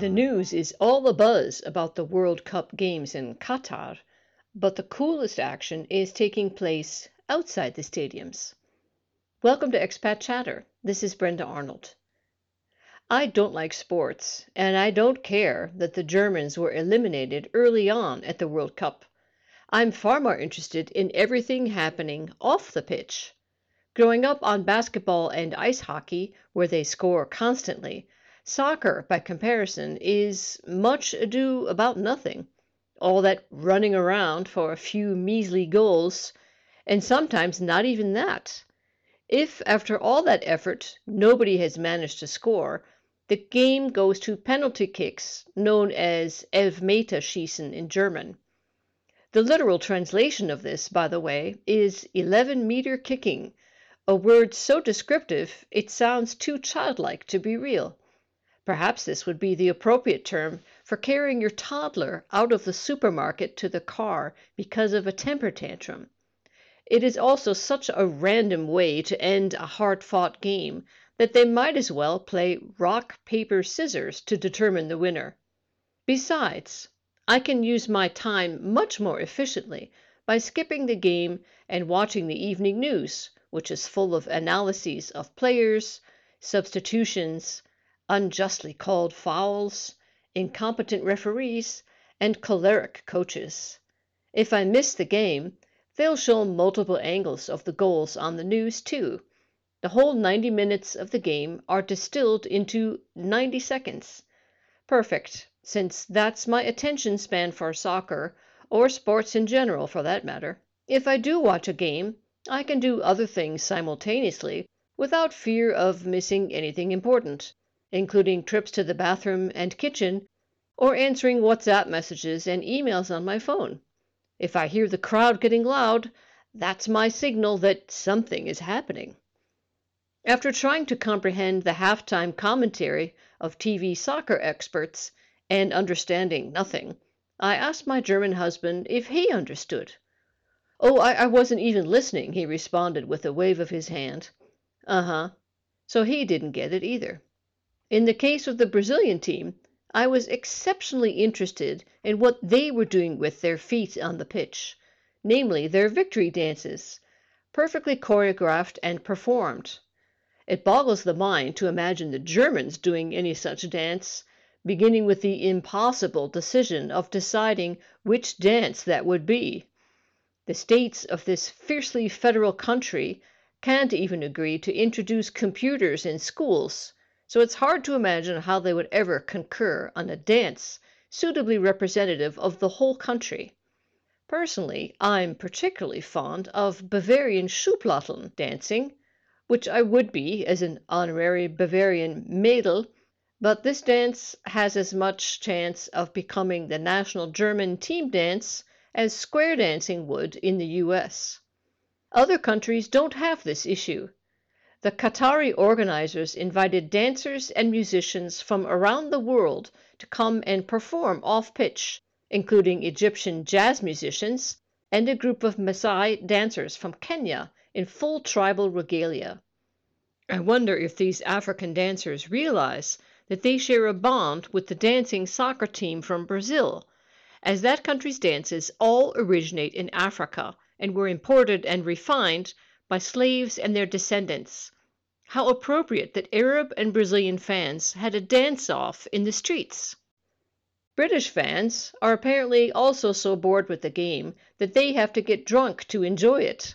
The news is all abuzz about the World Cup games in Qatar, but the coolest action is taking place outside the stadiums. Welcome to Expat Chatter. This is Brenda Arnold. I don't like sports, and I don't care that the Germans were eliminated early on at the World Cup. I'm far more interested in everything happening off the pitch. Growing up on basketball and ice hockey, where they score constantly, Soccer, by comparison, is much ado about nothing. All that running around for a few measly goals, and sometimes not even that. If, after all that effort, nobody has managed to score, the game goes to penalty kicks, known as Elfmeterschießen in German. The literal translation of this, by the way, is 11 meter kicking, a word so descriptive it sounds too childlike to be real. Perhaps this would be the appropriate term for carrying your toddler out of the supermarket to the car because of a temper tantrum. It is also such a random way to end a hard fought game that they might as well play rock, paper, scissors to determine the winner. Besides, I can use my time much more efficiently by skipping the game and watching the evening news, which is full of analyses of players, substitutions, unjustly called fouls, incompetent referees, and choleric coaches. If I miss the game, they'll show multiple angles of the goals on the news, too. The whole 90 minutes of the game are distilled into 90 seconds. Perfect, since that's my attention span for soccer, or sports in general for that matter. If I do watch a game, I can do other things simultaneously without fear of missing anything important including trips to the bathroom and kitchen, or answering WhatsApp messages and emails on my phone. If I hear the crowd getting loud, that's my signal that something is happening. After trying to comprehend the halftime commentary of TV soccer experts and understanding nothing, I asked my German husband if he understood. Oh, I, I wasn't even listening, he responded with a wave of his hand. Uh huh. So he didn't get it either. In the case of the Brazilian team, I was exceptionally interested in what they were doing with their feet on the pitch, namely their victory dances, perfectly choreographed and performed. It boggles the mind to imagine the Germans doing any such dance, beginning with the impossible decision of deciding which dance that would be. The states of this fiercely federal country can't even agree to introduce computers in schools so it's hard to imagine how they would ever concur on a dance suitably representative of the whole country. Personally, I'm particularly fond of Bavarian Schuhplatteln dancing, which I would be as an honorary Bavarian Mädel, but this dance has as much chance of becoming the national German team dance as square dancing would in the U.S. Other countries don't have this issue. The Qatari organizers invited dancers and musicians from around the world to come and perform off pitch, including Egyptian jazz musicians and a group of Maasai dancers from Kenya in full tribal regalia. I wonder if these African dancers realize that they share a bond with the dancing soccer team from Brazil, as that country's dances all originate in Africa and were imported and refined by slaves and their descendants. How appropriate that Arab and Brazilian fans had a dance off in the streets! British fans are apparently also so bored with the game that they have to get drunk to enjoy it.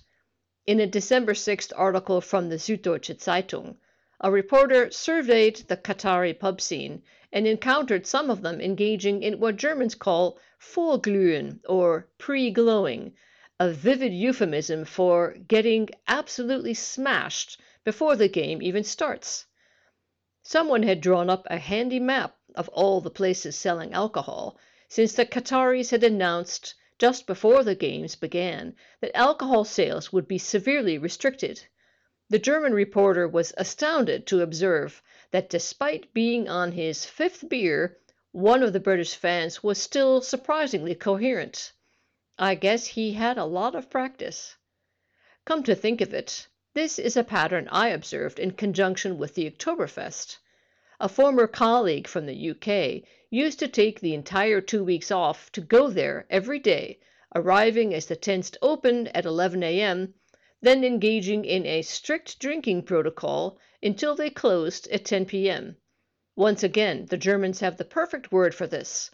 In a December 6th article from the Süddeutsche Zeitung, a reporter surveyed the Qatari pub scene and encountered some of them engaging in what Germans call Vorglühen or pre-glowing, a vivid euphemism for getting absolutely smashed before the game even starts. Someone had drawn up a handy map of all the places selling alcohol, since the Qataris had announced just before the games began that alcohol sales would be severely restricted. The German reporter was astounded to observe that despite being on his fifth beer, one of the British fans was still surprisingly coherent. I guess he had a lot of practice. Come to think of it, this is a pattern I observed in conjunction with the Oktoberfest. A former colleague from the UK used to take the entire two weeks off to go there every day, arriving as the tents opened at 11 a.m., then engaging in a strict drinking protocol until they closed at 10 p.m. Once again, the Germans have the perfect word for this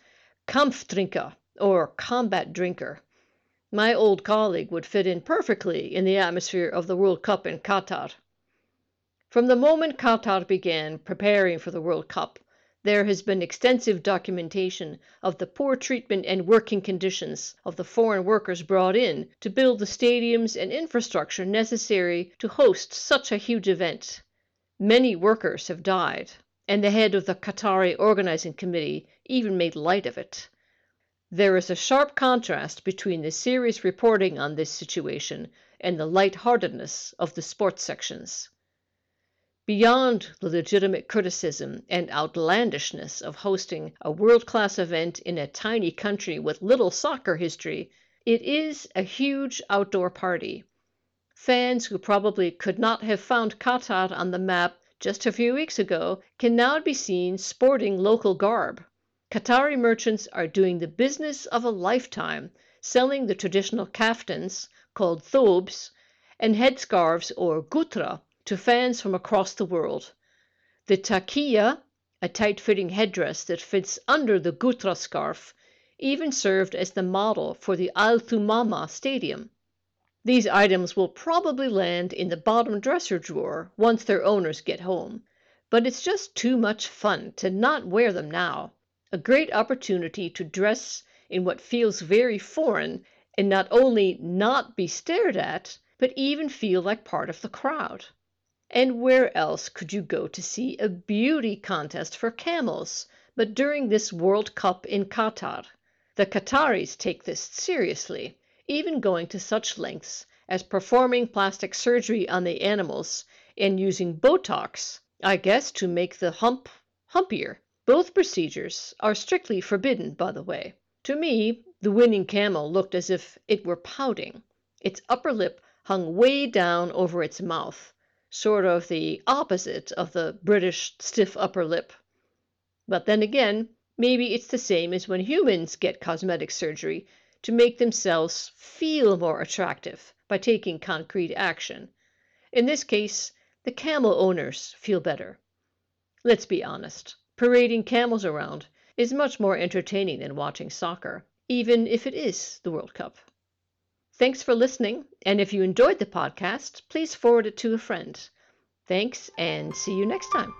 Kampftrinker, or combat drinker. My old colleague would fit in perfectly in the atmosphere of the World Cup in Qatar. From the moment Qatar began preparing for the World Cup, there has been extensive documentation of the poor treatment and working conditions of the foreign workers brought in to build the stadiums and infrastructure necessary to host such a huge event. Many workers have died, and the head of the Qatari organizing committee even made light of it. There is a sharp contrast between the serious reporting on this situation and the light-heartedness of the sports sections. Beyond the legitimate criticism and outlandishness of hosting a world-class event in a tiny country with little soccer history, it is a huge outdoor party. Fans who probably could not have found Qatar on the map just a few weeks ago can now be seen sporting local garb. Qatari merchants are doing the business of a lifetime, selling the traditional kaftans, called thobes, and headscarves or gutra to fans from across the world. The takiya, a tight-fitting headdress that fits under the gutra scarf, even served as the model for the Al Thumama Stadium. These items will probably land in the bottom dresser drawer once their owners get home, but it's just too much fun to not wear them now a great opportunity to dress in what feels very foreign and not only not be stared at, but even feel like part of the crowd. And where else could you go to see a beauty contest for camels but during this World Cup in Qatar? The Qataris take this seriously, even going to such lengths as performing plastic surgery on the animals and using Botox, I guess to make the hump humpier. Both procedures are strictly forbidden, by the way. To me, the winning camel looked as if it were pouting. Its upper lip hung way down over its mouth, sort of the opposite of the British stiff upper lip. But then again, maybe it's the same as when humans get cosmetic surgery to make themselves feel more attractive by taking concrete action. In this case, the camel owners feel better. Let's be honest. Parading camels around is much more entertaining than watching soccer, even if it is the World Cup. Thanks for listening, and if you enjoyed the podcast, please forward it to a friend. Thanks, and see you next time.